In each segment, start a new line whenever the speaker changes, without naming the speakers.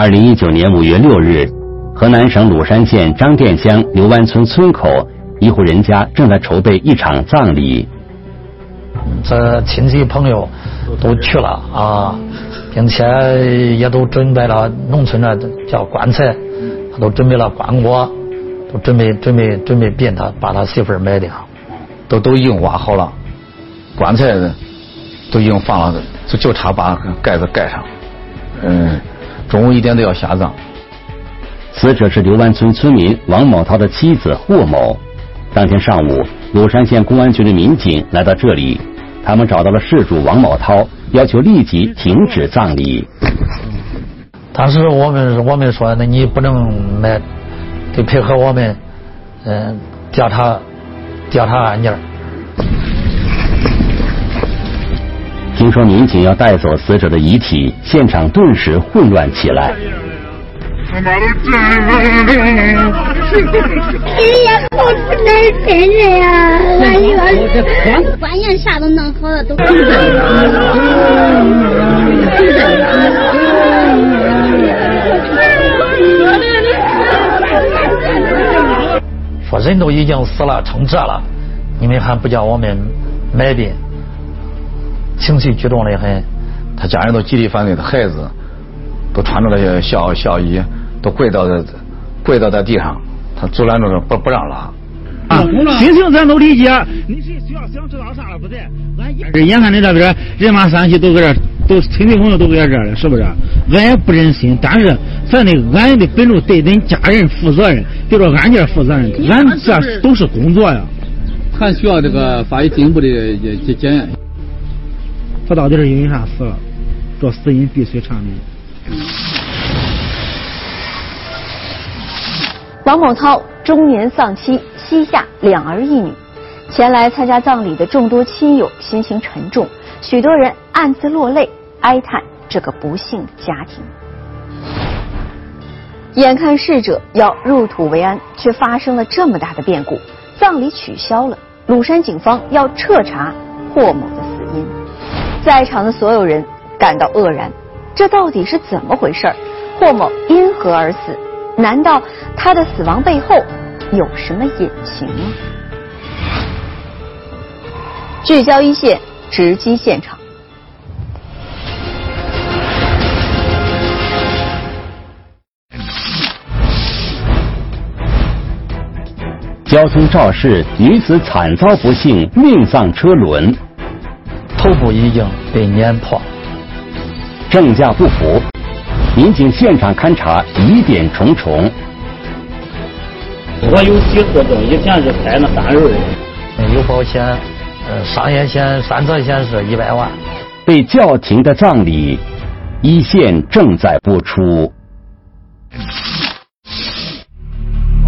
二零一九年五月六日，河南省鲁山县张店乡刘湾村村口一户人家正在筹备一场葬礼。
这亲戚朋友都去了啊，并且也都准备了农村的叫棺材，他都准备了棺椁，都准备准备准备变他把他媳妇儿埋的，
都都已经挖好了，棺材都已经放了，就就差把盖子盖上。嗯，中午一点都要下葬。
死者是刘湾村村民王某涛的妻子霍某。当天上午，鲁山县公安局的民警来到这里，他们找到了事主王某涛，要求立即停止葬礼。
当时我们我们说，那你不能来，得配合我们，嗯，调查调查案件。
听说民警要带走死者的遗体，现场顿时混乱起来。哎呀，好难
真人呀！哎呀，关键啥都弄好了，都。
说人都已经死了，成这了，你们还不叫我们埋的？情绪激动的很，
他家人都极力反对，他孩子都穿着那些孝孝衣。都跪到在跪到在地上，他阻拦着不不让拉。
啊，心情咱都理解。你谁需要想知道啥了不得？俺这眼看你这边人马三七都搁这，都亲戚朋友都搁这了，是不是？俺也不忍心，但是咱得俺得本着对恁家人负责任，对着案件负责任，俺这都是工作呀。
还需要这个法医进一步的检检验。
他到底是因为啥死了？这死因必须查明。
王某涛中年丧妻，膝下两儿一女，前来参加葬礼的众多亲友心情沉重，许多人暗自落泪，哀叹这个不幸的家庭。眼看逝者要入土为安，却发生了这么大的变故，葬礼取消了。鲁山警方要彻查霍某的死因，在场的所有人感到愕然，这到底是怎么回事？霍某因何而死？难道他的死亡背后有什么隐情吗？聚焦一线，直击现场。
交通肇事，女子惨遭不幸，命丧车轮，
头部已经被碾破，
证价不符。民警现场勘查，疑点重重。
我有几次证，以前是开那三轮
有保险，呃，商业险、三责险是一百万。
被叫停的葬礼，一线正在播出。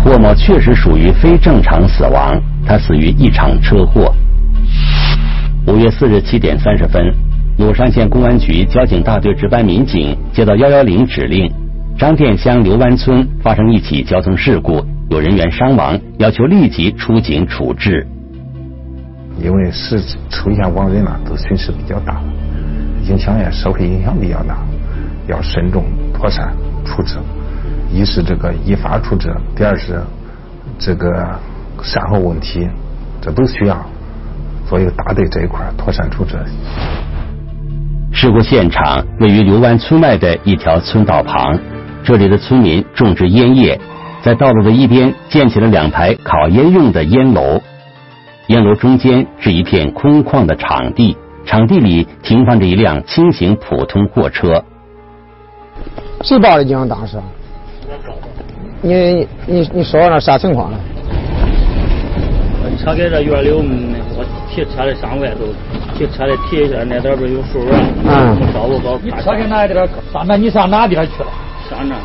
霍某确实属于非正常死亡，他死于一场车祸。五月四日七点三十分。鲁山县公安局交警大队值班民警接到幺幺零指令，张店乡刘湾村发生一起交通事故，有人员伤亡，要求立即出警处置。
因为是出现亡人了，都损失比较大，影响也社会影响比较大，要慎重妥善处置。一是这个依法处置，第二是这个善后问题，这都需要做一个大队这一块妥善处置。
事故现场位于刘湾村外的一条村道旁，这里的村民种植烟叶，在道路的一边建起了两排烤烟用的烟楼，烟楼中间是一片空旷的场地，场地里停放着一辆轻型普通货车。
谁报的警？当时？你你你说那啥情况了？
车在这院里，我提车的上外头。提车的提一下，那边不是有树啊？嗯。找不着。
你车在哪一点？上那你上哪边去了？
上那，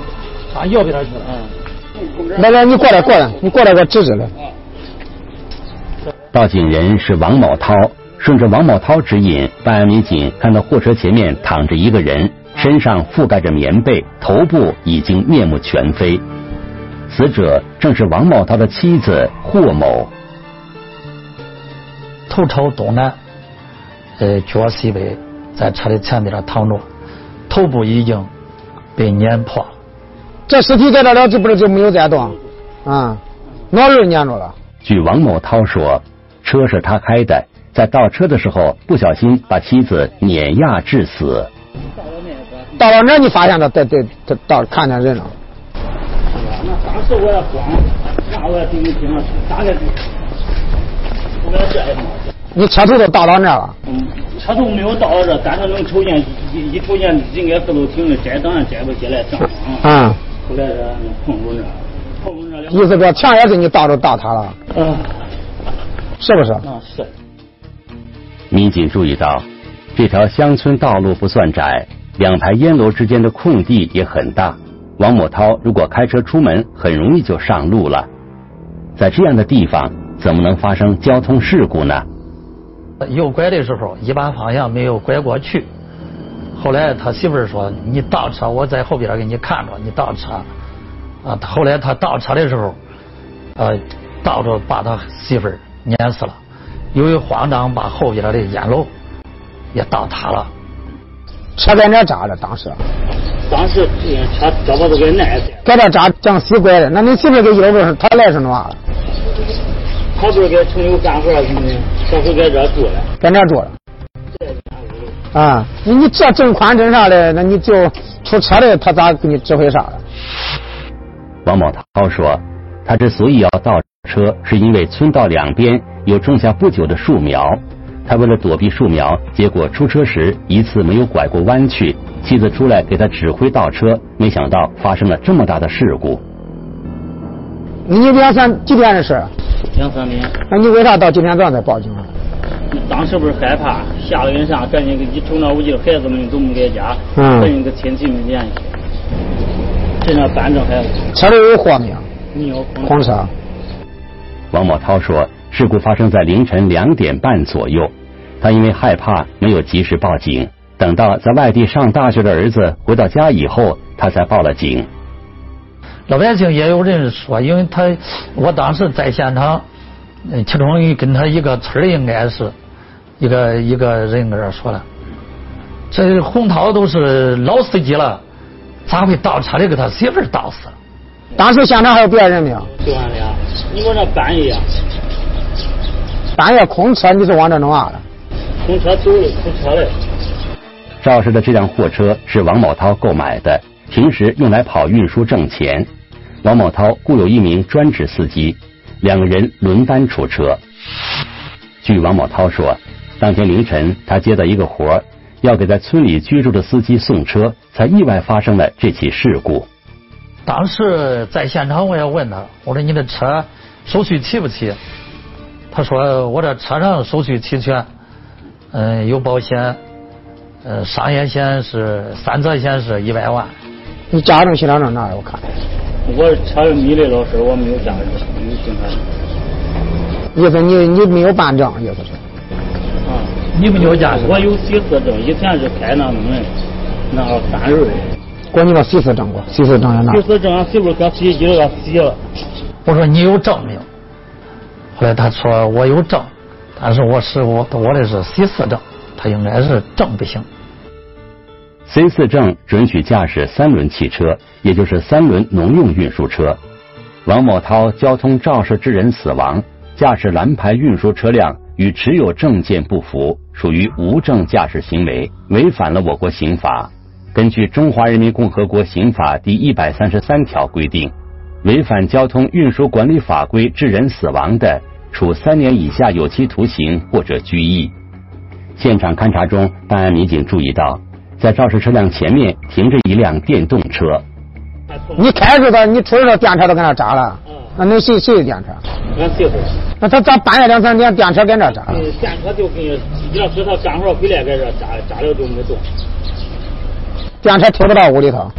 上右边去了。
嗯。来来，你过来过来，你过来我指指来。
报警人是王某涛，顺着王某涛指引，办案民警看到货车前面躺着一个人，身上覆盖着棉被，头部已经面目全非。死者正是王某涛的妻子霍某。
头朝东南。呃，脚西北，在车的前边躺着，头部已经被碾破了。
这尸体在这了，这不是就没有再动？啊，脑仁碾着了。
据王某涛说，车是他开的，在倒车的时候不小心把妻子碾压致死。
到了那，你发现他在在他到看见人了。
那当时我也慌，那我也听不清了，大概
你车头都倒到那了？
嗯，车头没有倒到这，但是能瞅见一一瞅见人家个头停的，摘当然摘不起来，正
啊。
后来这碰住这，碰住这。
意思说墙也是你倒着倒塌了？
嗯，
是不是？
啊是。
民警注意到，这条乡村道路不算窄，两排烟楼之间的空地也很大。王某涛如果开车出门，很容易就上路了。在这样的地方，怎么能发生交通事故呢？
右拐的时候，一般方向没有拐过去。后来他媳妇儿说：“你倒车，我在后边给你看着，你倒车。”啊，后来他倒车的时候，呃，倒着把他媳妇儿碾死了。由于慌张，把后边的烟楼也倒塌了。
车在哪扎的？当时？
当时车胳膊都给耐的。
在这扎，将死拐的。那你媳妇儿给幺不他来是哪了？
他不是给城里干活儿，小时在这住了。
在那住了？啊，你你这正宽正啥的，那你就出车的，他咋给你指挥啥了？
王某涛说，他之所以要倒车，是因为村道两边有种下不久的树苗，他为了躲避树苗，结果出车时一次没有拐过弯去，妻子出来给他指挥倒车，没想到发生了这么大的事故。
你两三几天的事？
两三天。
那你为啥到今天早上才报警啊？
当时不是害怕，吓得跟啥，赶紧一瞅那屋里孩子们都没在家，赶紧跟亲戚们联系。这那办证还
车里有货没有？
没有。
空车。
王某涛说，事故发生在凌晨两点半左右，他因为害怕没有及时报警，等到在外地上大学的儿子回到家以后，他才报了警。
老百姓也有人说，因为他我当时在现场，其中跟他一个村应该是。一个一个人搁这说了，这洪涛都是老司机了，咋会倒车的给他媳妇倒死了？
当时现场还有别人没有？
就俺俩，你往这半夜，
半夜空车你是往这弄啥了？
空车走的，空车的。
肇事的这辆货车是王某涛购买的，平时用来跑运输挣钱。王某涛雇有一名专职司机，两个人轮班出车。据王某涛说。当天凌晨，他接到一个活儿要给在村里居住的司机送车，才意外发生了这起事故。
当时在现场，我也问他，我说你的车手续齐不齐？他说我这车上手续齐全，嗯，有保险，呃，商业险是三责险是一百万。
你驾驶证、行车证拿来我看。
我车迷的老师，我没有驾驶证，没有行车
证。意思你你没有办证，意思是？
你没有驾驶？
我有 C 四证，以前是开那门那个三轮。
管你个 C 四证过，C 四证也拿。
C 四证俺媳妇搁洗衣机里给洗了。
我说你有证没有？后来他说我有证，但是我是我我的是 C 四证，他应该是证不行。
C 四证准许驾驶三轮汽车，也就是三轮农用运输车。王某涛交通肇事致人死亡，驾驶蓝牌运输车辆。与持有证件不符，属于无证驾驶行为，违反了我国刑法。根据《中华人民共和国刑法》第一百三十三条规定，违反交通运输管理法规致人死亡的，处三年以下有期徒刑或者拘役。现场勘查中，办案民警注意到，在肇事车辆前面停着一辆电动车。
你开着的，你出来电车都给他扎了。那能谁谁的电车？
俺媳妇。
那他咋半夜两三点电车在那扎？
电车就给你要是他干活回来在这扎扎了就没动。
电车停不到屋里头。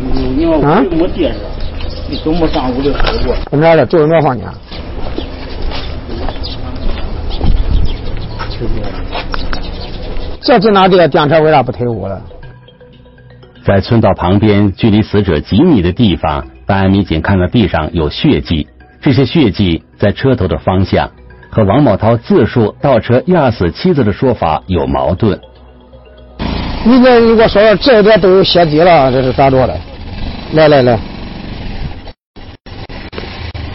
嗯，你屋里没电视，你都没上屋里开过。
怎么着的？就是哪房间？这这哪地电车为啥不退伍了？
在村道旁边，距离死者几米的地方。办案民警看到地上有血迹，这些血迹在车头的方向，和王某涛自述倒车压死妻子的说法有矛盾。
你这你给我说说，这点都有血迹了，这是咋着的？来来来，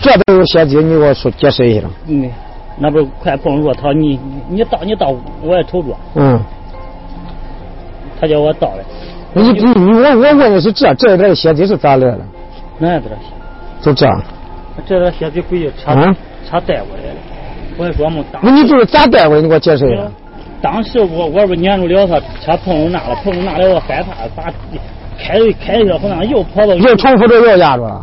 这都有血迹，你给我说解释一下。
嗯，那不是快碰弱涛，你你倒你倒，我也瞅着。
嗯。
他叫我倒的。
你你你我我问的是这这一点血迹是咋来的？
哪点血？
就这。
这点血迹估计插插带过来的。我也说没当。
那你就是咋带过来？你给我解释一下。
当时我我不撵住了他，车碰住那了，碰住那了，我害怕，把开开一下，好像又跑到
又重复着又压住了。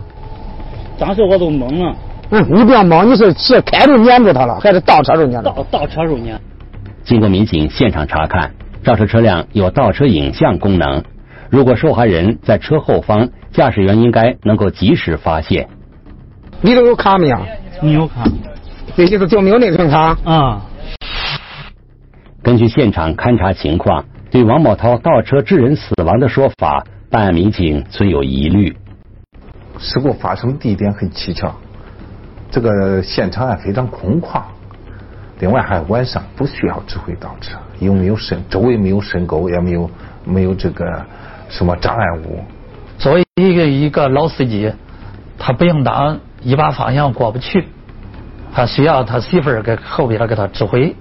当时我都懵了。
嗯，你不要懵，你是是开着撵住他了，还是倒车时候撵？
倒倒车时候撵。
经过民警现场查看，肇事车辆有倒车影像功能。如果受害人在车后方，驾驶员应该能够及时发现。
里头有卡没有？
没有卡。
这就是就没有那张卡。
啊。
根据现场勘查情况，对王某涛倒车致人死亡的说法，办案民警存有疑虑。
事故发生地点很蹊跷，这个现场啊非常空旷，另外还晚上不需要指挥倒车，又没有深，周围没有深沟，也没有没有这个什么障碍物。
作为一个一个老司机，他不应当一把方向过不去，他需要他媳妇儿给后边给他指挥。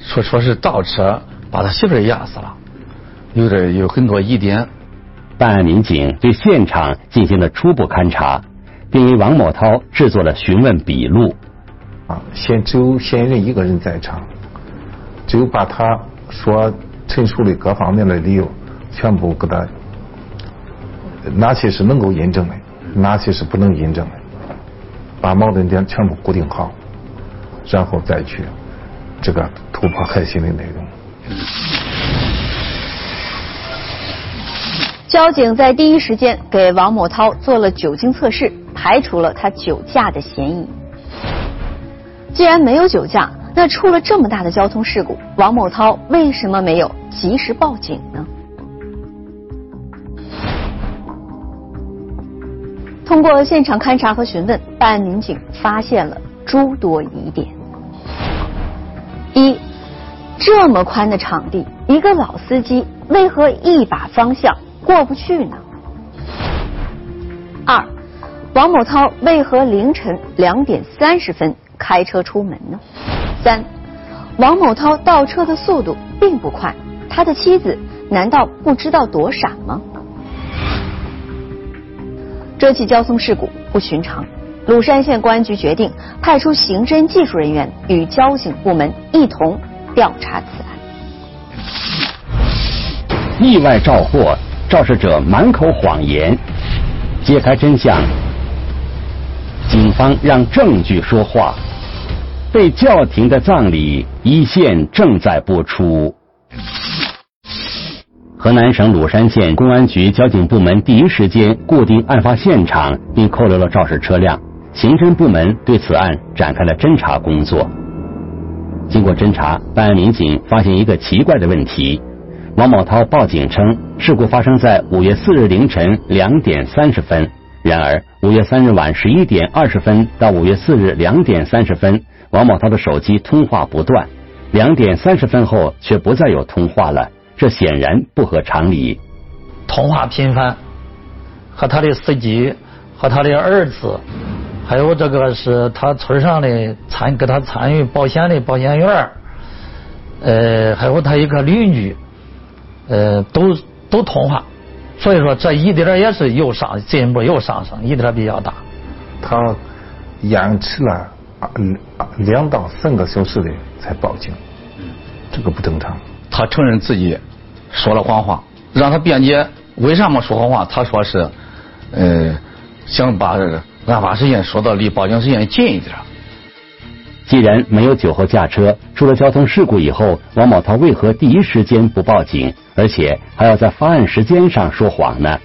说说是倒车把他媳妇儿压死了，有点有很多疑点。
办案民警对现场进行了初步勘查，并为王某涛制作了询问笔录。
啊，现只有嫌疑人一个人在场，只有把他所陈述的各方面的理由全部给他，哪些是能够印证的，哪些是不能印证的，把矛盾点全部固定好，然后再去。这个突破核心的内容。
交警在第一时间给王某涛做了酒精测试，排除了他酒驾的嫌疑。既然没有酒驾，那出了这么大的交通事故，王某涛为什么没有及时报警呢？通过现场勘查和询问，办案民警发现了诸多疑点。一，这么宽的场地，一个老司机为何一把方向过不去呢？二，王某涛为何凌晨两点三十分开车出门呢？三，王某涛倒车的速度并不快，他的妻子难道不知道躲闪吗？这起交通事故不寻常。鲁山县公安局决定派出刑侦技术人员与交警部门一同调查此案。
意外肇祸，肇事者满口谎言，揭开真相。警方让证据说话。被叫停的葬礼，一线正在播出。河南省鲁山县公安局交警部门第一时间固定案发现场，并扣留了肇事车辆。刑侦部门对此案展开了侦查工作。经过侦查，办案民警发现一个奇怪的问题：王某涛报警称事故发生在五月四日凌晨两点三十分，然而五月三日晚十一点二十分到五月四日两点三十分，王某涛的手机通话不断，两点三十分后却不再有通话了，这显然不合常理。
通话频繁，和他的司机和他的儿子。还有这个是他村上的参给他参与保险的保险员呃，还有他一个邻居，呃，都都通话，所以说这一点也是又上进一步又上升，一点比较大。
他延迟了两到三个小时的才报警，这个不正常。
他承认自己说了谎话，让他辩解为什么说谎话？他说是呃想把这个。案发时间说到离报警时间近一点。
既然没有酒后驾车，出了交通事故以后，王某涛为何第一时间不报警，而且还要在发案时间上说谎呢？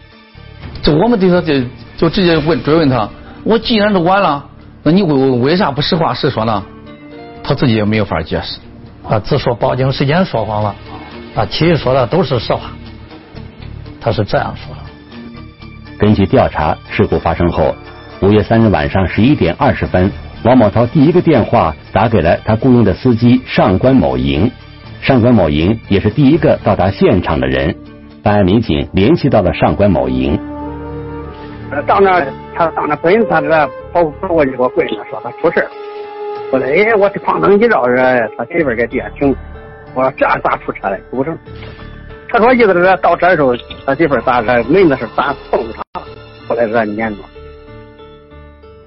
这我们对他就就直接问追问他，我既然都晚了，那你为为啥不实话实说呢？他自己也没有法解释。
啊，只说报警时间说谎了，啊，其余说的都是实话。他是这样说的。
根据调查，事故发生后。五月三日晚上十一点二十分，王某涛第一个电话打给了他雇佣的司机上官某营。上官某营也是第一个到达现场的人。办案民警联系到了上官某营。
到那他到那奔他这跑跑过去给我跪那说他出事了。我说哎，我哐当一照着，他媳妇在地下停。我说这咋出车嘞？不成。他说意思是到这的时候，他媳妇咋个门子是咋碰上了？后来给撵住。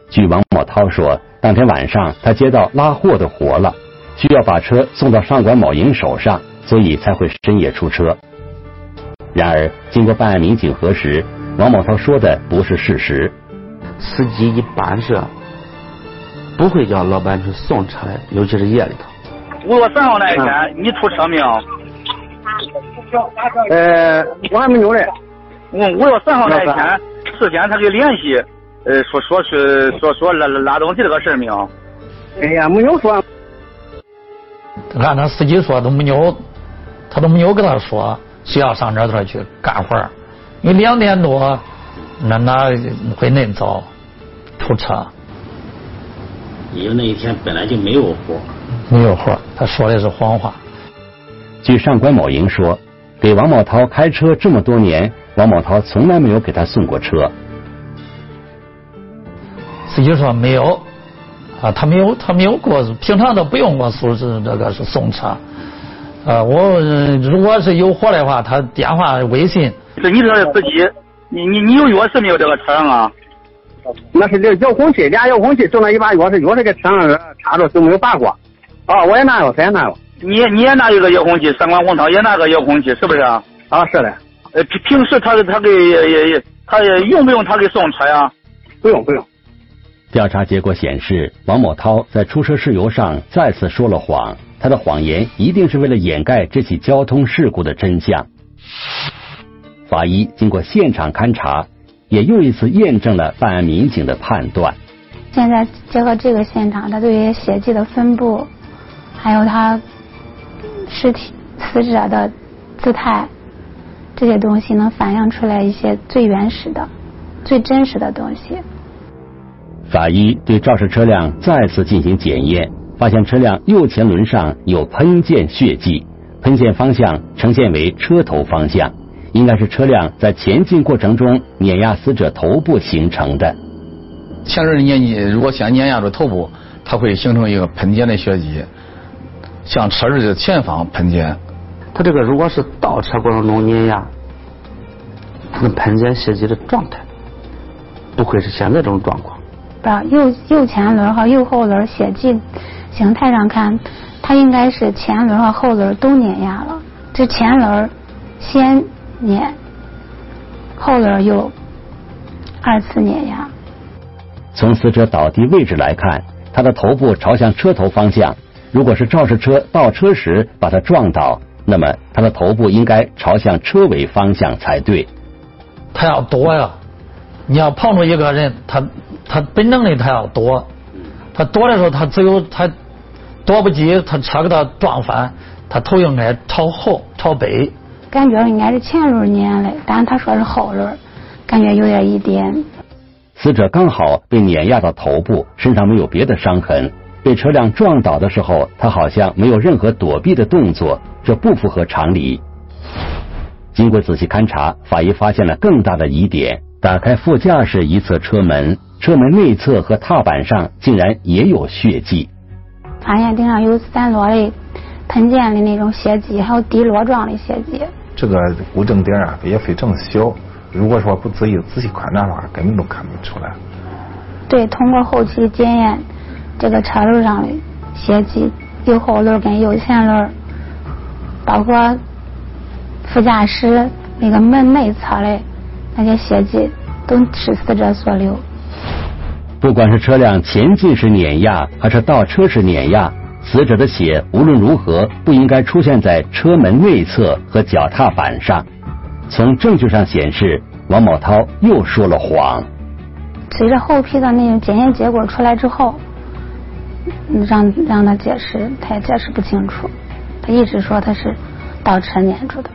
据王某涛说，当天晚上他接到拉货的活了，需要把车送到上官某营手上，所以才会深夜出车。然而，经过办案民警核实，王某涛说的不是事实。
司机一般是不会叫老板去送车的，尤其是夜里头。
五月三号那一天，你出车没有？
呃，我还没有嘞。
我五月三号那一天，事先他给联系，呃，说说是说说拉拉东西这个事没有？
哎呀，没有说。
按他司机说都没有，他都没有跟他说需要上这头去干活因为两点多，那哪会恁早出车？
因为那一天本来就没有活。
没有活，他说的是谎话。
据上官某营说，给王某涛开车这么多年，王某涛从来没有给他送过车。
司机说没有，啊，他没有，他没有过，平常都不用我送是这个是送车。啊，我如果是有活的话，他电话、微信。
是你这个司机，你你你有钥匙没有这个车上啊？
那是这遥控器，俩遥控器，就那一把钥匙，钥匙给车上插着，就没有拔过。啊，我也拿过，他也拿过。
你你也拿一个遥控器，三官洪涛也拿个遥控器，是不是？啊，啊
是的。
呃，平平时他他给也也他用不用他给送车呀？
不用不用。
调查结果显示，王某涛在出车事由上再次说了谎，他的谎言一定是为了掩盖这起交通事故的真相。法医经过现场勘查，也又一次验证了办案民警的判断。
现在结合这个现场，他对于血迹的分布，还有他尸体死者的姿态，这些东西能反映出来一些最原始的、最真实的东西。
法医对肇事车辆再次进行检验，发现车辆右前轮上有喷溅血迹，喷溅方向呈现为车头方向，应该是车辆在前进过程中碾压死者头部形成的。
前轮碾击如果先碾压住头部，它会形成一个喷溅的血迹，向车轮的前方喷溅。
它这个如果是倒车过程中碾压，那喷溅血迹的状态不会是现在这种状况。
右右前轮和右后轮血迹形态上看，它应该是前轮和后轮都碾压了。这前轮先碾，后边又二次碾压。
从死者倒地位置来看，他的头部朝向车头方向。如果是肇事车倒车时把他撞倒，那么他的头部应该朝向车尾方向才对。
他要躲呀，你要碰着一个人，他。他本能的他要躲，他躲的时候他只有他躲不及，他车给他撞翻，他头应该朝后朝北。
感觉应该是前轮碾的，但是他说是后轮，感觉有点一颠。
死者刚好被碾压到头部，身上没有别的伤痕。被车辆撞倒的时候，他好像没有任何躲避的动作，这不符合常理。经过仔细勘查，法医发现了更大的疑点：打开副驾驶一侧车门。车门内侧和踏板上竟然也有血迹，
发现顶上有散落的喷溅的那种血迹，还有滴落状的血迹。
这个固正点啊也非常小，如果说不仔细仔细观察的话，根本都看不出来。
对，通过后期检验，这个车轮上的血迹，右后轮跟右前轮，包括副驾驶那个门内侧的那些血迹，都是死者所留。
不管是车辆前进时碾压，还是倒车时碾压，死者的血无论如何不应该出现在车门内侧和脚踏板上。从证据上显示，王某涛又说了谎。
随着后批的那个检验结果出来之后，让让他解释，他也解释不清楚。他一直说他是倒车碾住的。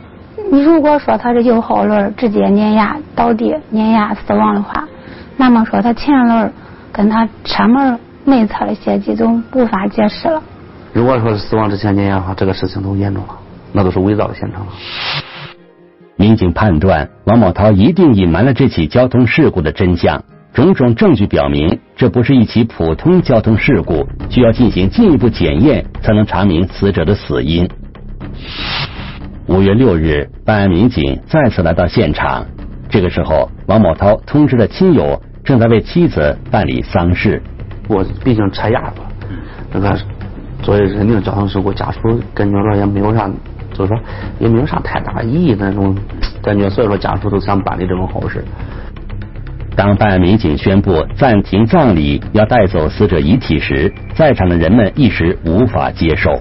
你如果说他是右后轮直接碾压倒地碾压死亡的话，那么说他前轮。跟他车门内侧的血迹就无法解释了。
如果说是死亡之前碾压的话，这个事情都严重了，那都是伪造的现场了。
民警判断，王某涛一定隐瞒了这起交通事故的真相。种种证据表明，这不是一起普通交通事故，需要进行进一步检验，才能查明死者的死因。五月六日，办案民警再次来到现场。这个时候，王某涛通知了亲友，正在为妻子办理丧事。
我毕竟拆压了，那个作为人定交通事故，家属感觉到也没有啥，就是说也没有啥太大意义那种感觉，所以说家属都想办理这种后事。
当办案民警宣布暂停葬礼，要带走死者遗体时，在场的人们一时无法接受。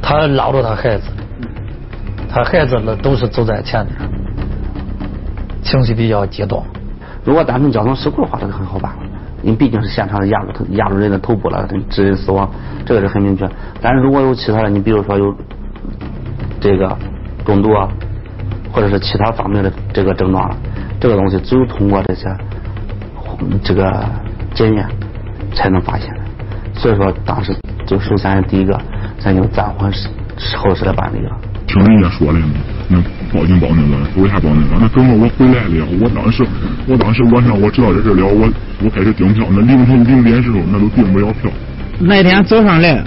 他拉着他孩子，他孩子呢都是走在前面，情绪比较激动。
如果单纯交通事故的话，这个很好办，因为毕竟是现场压住头压住人的头部了，致人死亡，这个是很明确。但是如果有其他的，你比如说有这个中毒啊，或者是其他方面的这个症状了。这个东西只有通过这些这个检验才能发现的，所以说当时就首先第一个咱就暂缓后事的办理了。
听人家说的嘛，那报警报那个，为啥报那个？那等我回来了，我当时我当时晚上我知道这事了，我我开始订票，那凌晨零点时候那都订不了票。
那天早上来，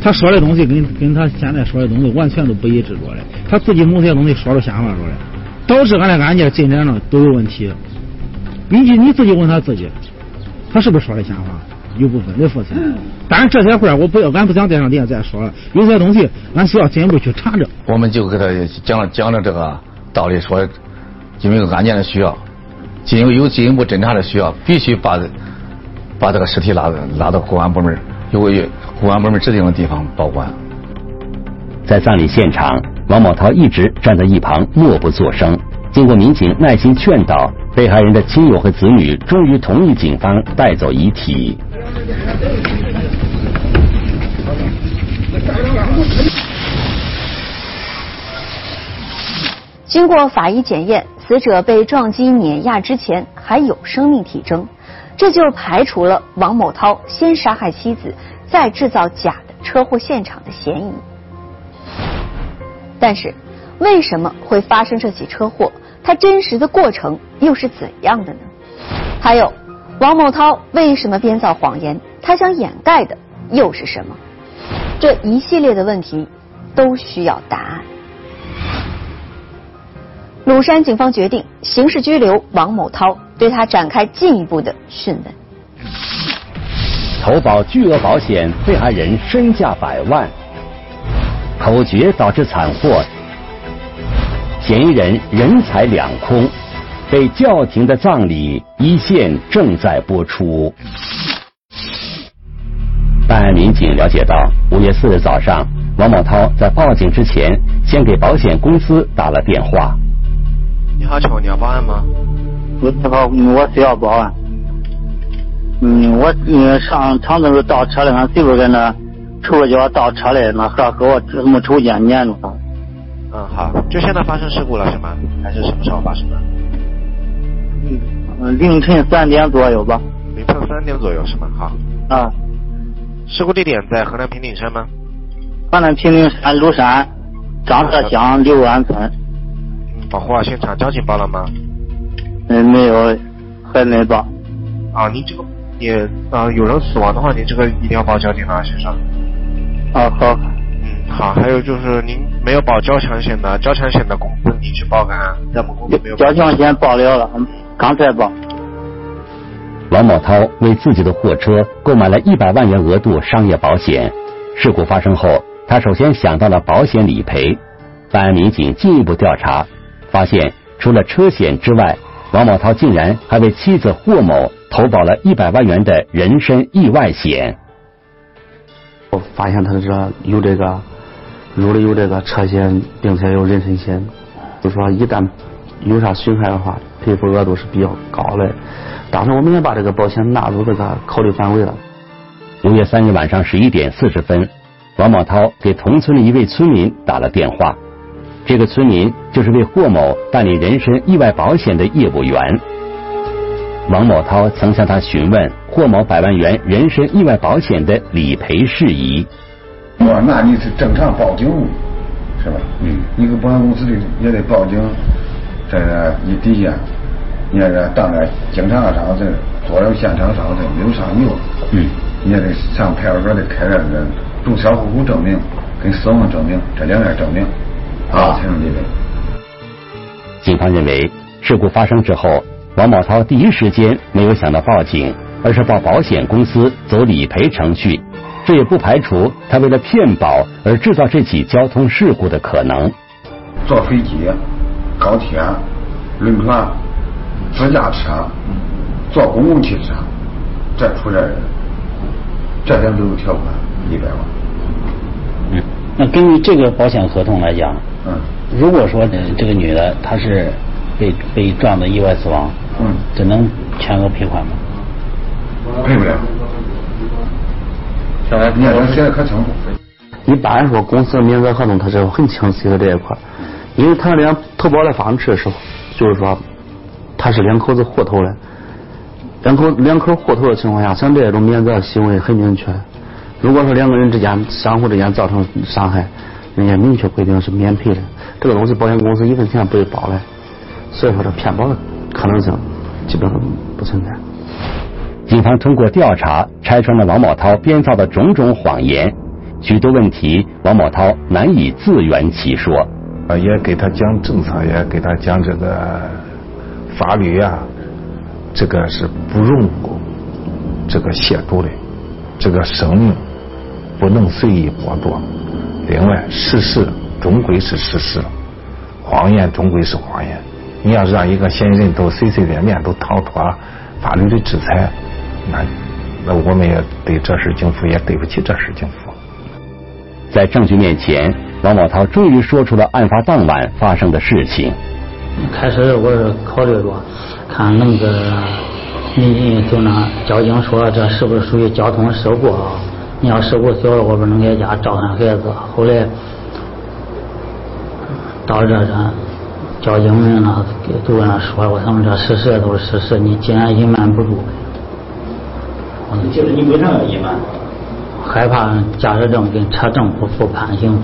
他说的东西跟跟他现在说的东西完全都不一致着嘞，他自己某些东西说了瞎话着嘞。导致俺的案件进展了都有问题，你你自己问他自己，他是不是说的瞎话？有部分的父亲，但是这些话我不要，俺不想在上电再说了。有些东西俺需要进一步去查证。
我们就给他讲了讲了这个道理，说因为案件的需要，进有进一步侦查的需要，必须把把这个尸体拉拉到公安部门，有公安部门指定的地方保管。
在葬礼现场。王某涛一直站在一旁默不作声。经过民警耐心劝导，被害人的亲友和子女终于同意警方带走遗体。
经过法医检验，死者被撞击碾压之前还有生命体征，这就排除了王某涛先杀害妻子，再制造假的车祸现场的嫌疑。但是，为什么会发生这起车祸？它真实的过程又是怎样的呢？还有，王某涛为什么编造谎言？他想掩盖的又是什么？这一系列的问题都需要答案。鲁山警方决定刑事拘留王某涛，对他展开进一步的讯问。
投保巨额保险，被害人身价百万。口诀导致惨祸，嫌疑人人财两空，被叫停的葬礼一线正在播出。办案民警了解到，五月四日早上，王某涛在报警之前，先给保险公司打了电话。
你好，请问你要报案吗？
你好，我需要报案。嗯，我嗯上厂子时候倒车了，俺媳妇在那。抽着脚倒车来，那和和我什么抽烟粘住他。
嗯，好，就现在发生事故了是吗？还是什么时候发生的？
嗯，凌晨三点左右吧。
凌晨三点左右是吗？好。
啊。
事故地点在河南平顶山吗？
河南平顶山麓山张河乡刘安村。
嗯，保护好现场，交警报了吗？
嗯，没有，还没报。
啊，您这个你啊，有人死亡的话，您这个一定要报交警啊，先生。
啊好，
嗯好，还有就是您没有保交强险的，交强险的公司你去报干，咱们公司没有。
交强险报了了，刚才报。
王某涛为自己的货车购买了一百万元额度商业保险，事故发生后，他首先想到了保险理赔。办案民警进一步调查，发现除了车险之外，王某涛竟然还为妻子霍某投保了一百万元的人身意外险。
我发现他这有这个入了有这个车险，并且有人身险，就说一旦有啥损害的话，赔付额度是比较高的。当时我们也把这个保险纳入这个考虑范围了。
五月三日晚上十一点四十分，王某涛给同村的一位村民打了电话。这个村民就是为霍某办理人身意外保险的业务员。王某涛曾向他询问霍某百万元人身意外保险的理赔事宜。
我那你是正常报警，是吧？嗯。你个保险公司的也得报警，这个你底下，你要是当着警察上这作为现场上这没有上油，嗯，你也得上派出所得开这个注销户口证明跟死亡证明这两样证明，啊才能理赔。
警方认为，事故发生之后，王某涛第一时间没有想到报警，而是报保险公司走理赔程序。这也不排除他为了骗保而制造这起交通事故的可能。
坐飞机、高铁、轮船、自驾车、坐公共汽车，这出点人，这点都有条款一百万。
嗯，那根据这个保险合同来讲，嗯，如果说这个女的她是被被撞的意外死亡，嗯，只能全额赔款吗？
赔不了。你这写的可清楚。
一般说，公司的免责合同它是很清晰的这一块，因为他俩投保的方式是，就是说，他是两口子互投的，两口两口互投的情况下，像这种免责行为很明确。如果说两个人之间相互之间造成伤害，人家明确规定是免赔的，这个东西保险公司一分钱不会包的，所以说这骗保的可能性基本上不存在。
警方通过调查拆穿了王某涛编造的种种谎言，许多问题王某涛难以自圆其说。
啊，也给他讲政策，也给他讲这个法律啊，这个是不容这个亵渎的，这个生命不能随意剥夺。另外，事实终归是事实，谎言终归是谎言。你要让一个嫌疑人都随随便便都逃脱了法律的制裁。那那我们也对这事警府也对不起这事警府。
在证据面前，王宝涛终于说出了案发当晚发生的事情。
开始我是考虑过，看那个你就那交警说这是不是属于交通事故啊？你要事故小了，我不能在家照看孩子。后来到这这，交警们呢都跟他说了，他们这事实都是事实，你既然隐瞒不住。
就是你为啥要隐瞒？
害怕驾驶证跟车证不符判刑。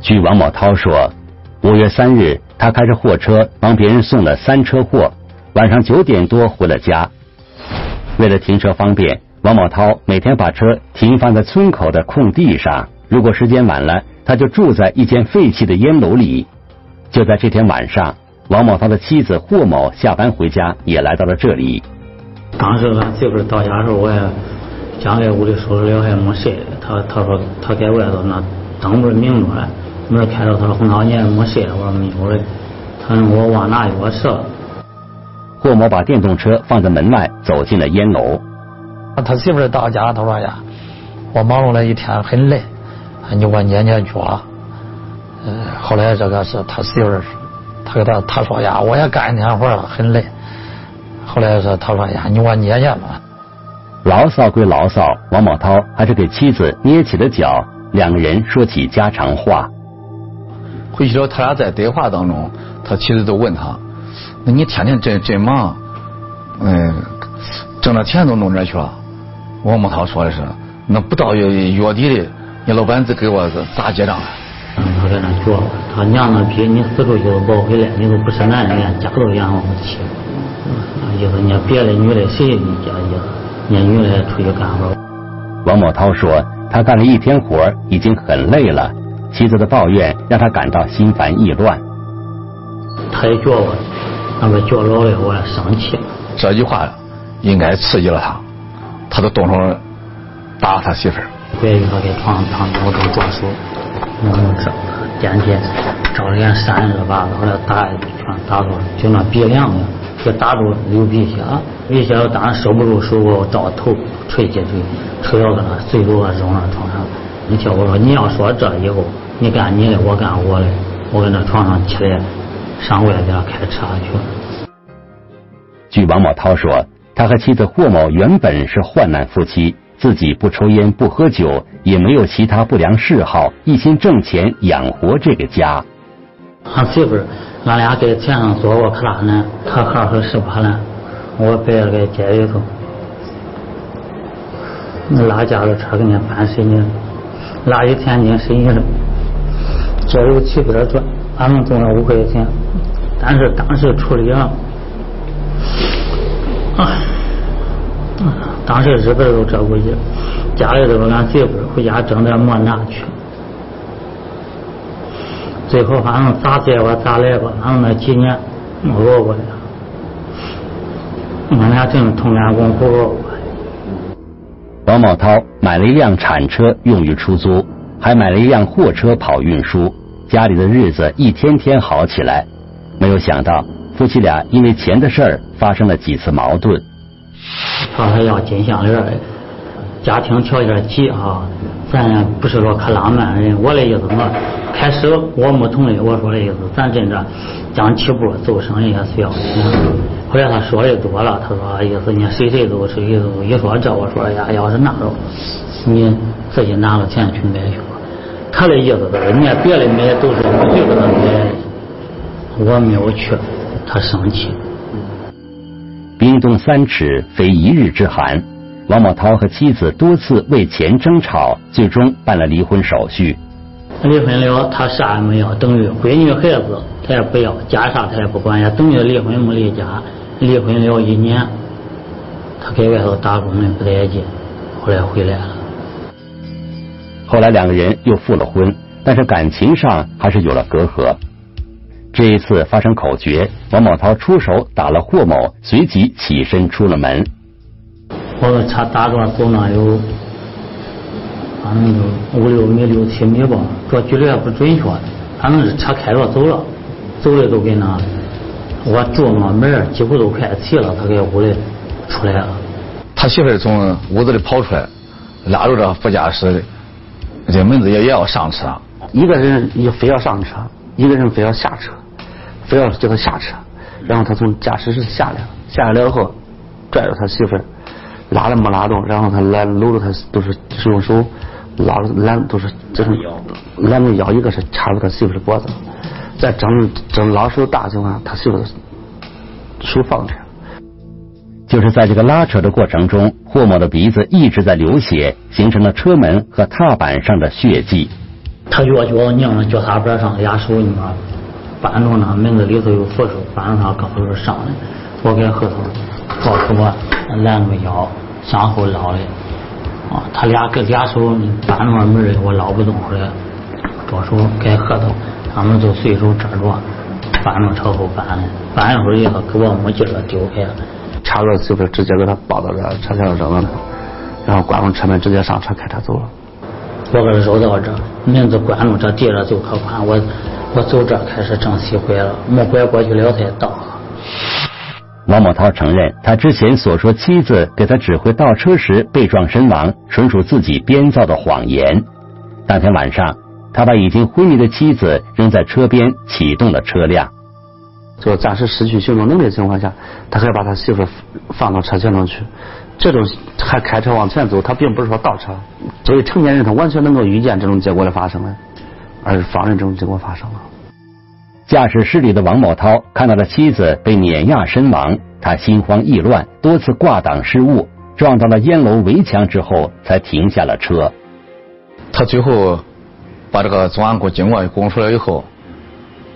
据王某涛说，五月三日，他开着货车帮别人送了三车货，晚上九点多回了家。为了停车方便，王某涛每天把车停放在村口的空地上。如果时间晚了，他就住在一间废弃的烟楼里。就在这天晚上，王某涛的妻子霍某下班回家，也来到了这里。
当时俺媳妇到家时候，我也将在屋里收拾了，还没睡。他他说他在外头那灯不是明着嘞，门开着，他说红桃你还没睡我说没有嘞。他说我忘拿钥匙了。
霍某把电动车放在门外，走进了烟楼。
他媳妇到家，他说呀，我忙碌了一天很累，你给我捏捏脚。呃，后来这个是他媳妇，他给他他说呀，我也干一天活了，很累。后来说，他说呀，你给我捏捏吧。
牢骚归牢骚，王宝涛还是给妻子捏起了脚，两个人说起家常话。
回去之后，他俩在对话当中，他妻子就问他：“那你天天真真忙，嗯，挣了钱都弄哪去了？”王宝涛说的是：“那不到月月底的，你老板子给我咋结账啊？”
他在那说：“他娘那逼你死出去都不回来，你都不是男人，连家都养活不起。”意思，你别的女的谁你家意思？你女的出去干活。
王某涛说，他干了一天活，已经很累了。妻子的抱怨让他感到心烦意乱。
他也叫我，那边叫老的，我也生气了。
这句话应该刺激了他，他都动手打他媳妇儿。
别给他给床上躺着，我都着手，弄这电梯照着眼扇着吧，后来打全打住，就那鼻梁子。就打住流鼻血啊，鼻血当然收不住手，我照头捶进去，捶到那碎肉啊扔那床上。你听我说，你要说这以后，你干你的，我干我的，我跟那床上起来上外边开车去。
据王某涛说，他和妻子霍某原本是患难夫妻，自己不抽烟不喝酒，也没有其他不良嗜好，一心挣钱养活这个家。
俺媳妇。俺俩在田上做过可大呢，他还是十八呢，我摆了个街里头，拉家的车给人家搬水泥，拉一天斤水泥，这有七百转，俺们挣了五块钱，但是当时处理啊，啊，当时日本都这估计，家里头俺媳妇回家挣点馍拿去，最后反正咋接吧咋来吧，反正那几年熬过来，俺俩真同甘共苦过。
王茂涛买了一辆铲车用于出租，还买了一辆货车跑运输，家里的日子一天天好起来。没有想到夫妻俩因为钱的事儿发生了几次矛盾。
说他要金项链，家庭条件急啊，咱不是说可浪漫人。我的意思我开始我没同意，我说的意思咱真这刚起步做生意也需要钱。后来他说的多了，他说意思你谁谁都谁谁都一说这，我说呀，要是那着，你自己拿了钱去买去吧。他的意思就是，人家别的买都是我去给他买，我没有去，他生气。
冰冻三尺，非一日之寒。王某涛和妻子多次为钱争吵，最终办了离婚手续。
离婚了，他啥也没要，等于闺女孩子他也不要，家啥他也不管，也等于离婚没离家。离婚了一年，他给外头打工的不待见，后来回来了。
后来两个人又复了婚，但是感情上还是有了隔阂。这一次发生口角，王某涛出手打了霍某，随即起身出了门。
我车打着走那有，反正有五六米、六七米吧，这距离也不准确，反正是车开着走了，走的都跟那。我住那门几乎都快齐了，他给屋里出来了。
他媳妇从屋子里跑出来，拉住这副驾驶的这门子也也要上车。
一个人也非要上车，一个人非要下车，非要叫他下车。然后他从驾驶室下来了，下来了以后拽着他媳妇拉了没拉动，然后他拦搂着他都是用手拉着拦都是这种拦着腰，一个是掐住他媳妇的脖子。在整整拉手大情况下，他媳妇手放着。
就是在这个拉扯的过程中，霍某的鼻子一直在流血，形成了车门和踏板上的血迹。
他越脚拧了脚踏板上，俩手扳住那门子里头有扶手，扳住他胳膊上来。我给后头抱出我拦住腰，向后捞的。啊，他俩跟俩手扳住门我捞不动出来，着手给后头。他们就随手抓着，搬到车后搬的，搬一会儿以后给我没劲了，丢开了。
查着媳妇直接给他抱到这车上扔了他，然后关上车门，直接上车开车走了。
我给揉到这，门子关住，这地上就可宽。我我走这开始正西拐了，没拐过去了才到。
王某涛承认，他之前所说妻子给他指挥倒车时被撞身亡，纯属自己编造的谎言。当天晚上。他把已经昏迷的妻子扔在车边，启动了车辆。
就暂时失去行动能力的情况下，他还把他媳妇放到车前头去。这种还开车往前走，他并不是说倒车。作为成年人，他完全能够预见这种结果的发生，而是放任这种结果发生了。
驾驶室里的王某涛看到了妻子被碾压身亡，他心慌意乱，多次挂挡失误，撞到了烟楼围墙之后，才停下了车。
他最后。把这个作案过经过供出来以后，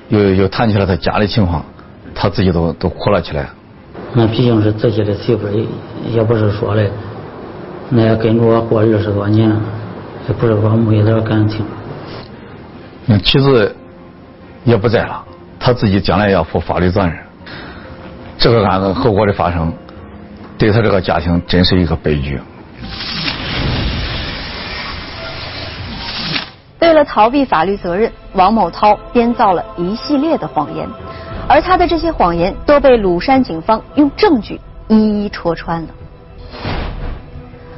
又又谈起了他家里情况，他自己都都哭了起来。
那毕竟是自己的媳妇，也也不是说的，那也跟着我过二十多年，也不是说没有点感情。
那妻子也不在了，他自己将来要负法律责任。这个案子后果的发生，对他这个家庭真是一个悲剧。
为了逃避法律责任，王某涛编造了一系列的谎言，而他的这些谎言都被鲁山警方用证据一一戳穿了。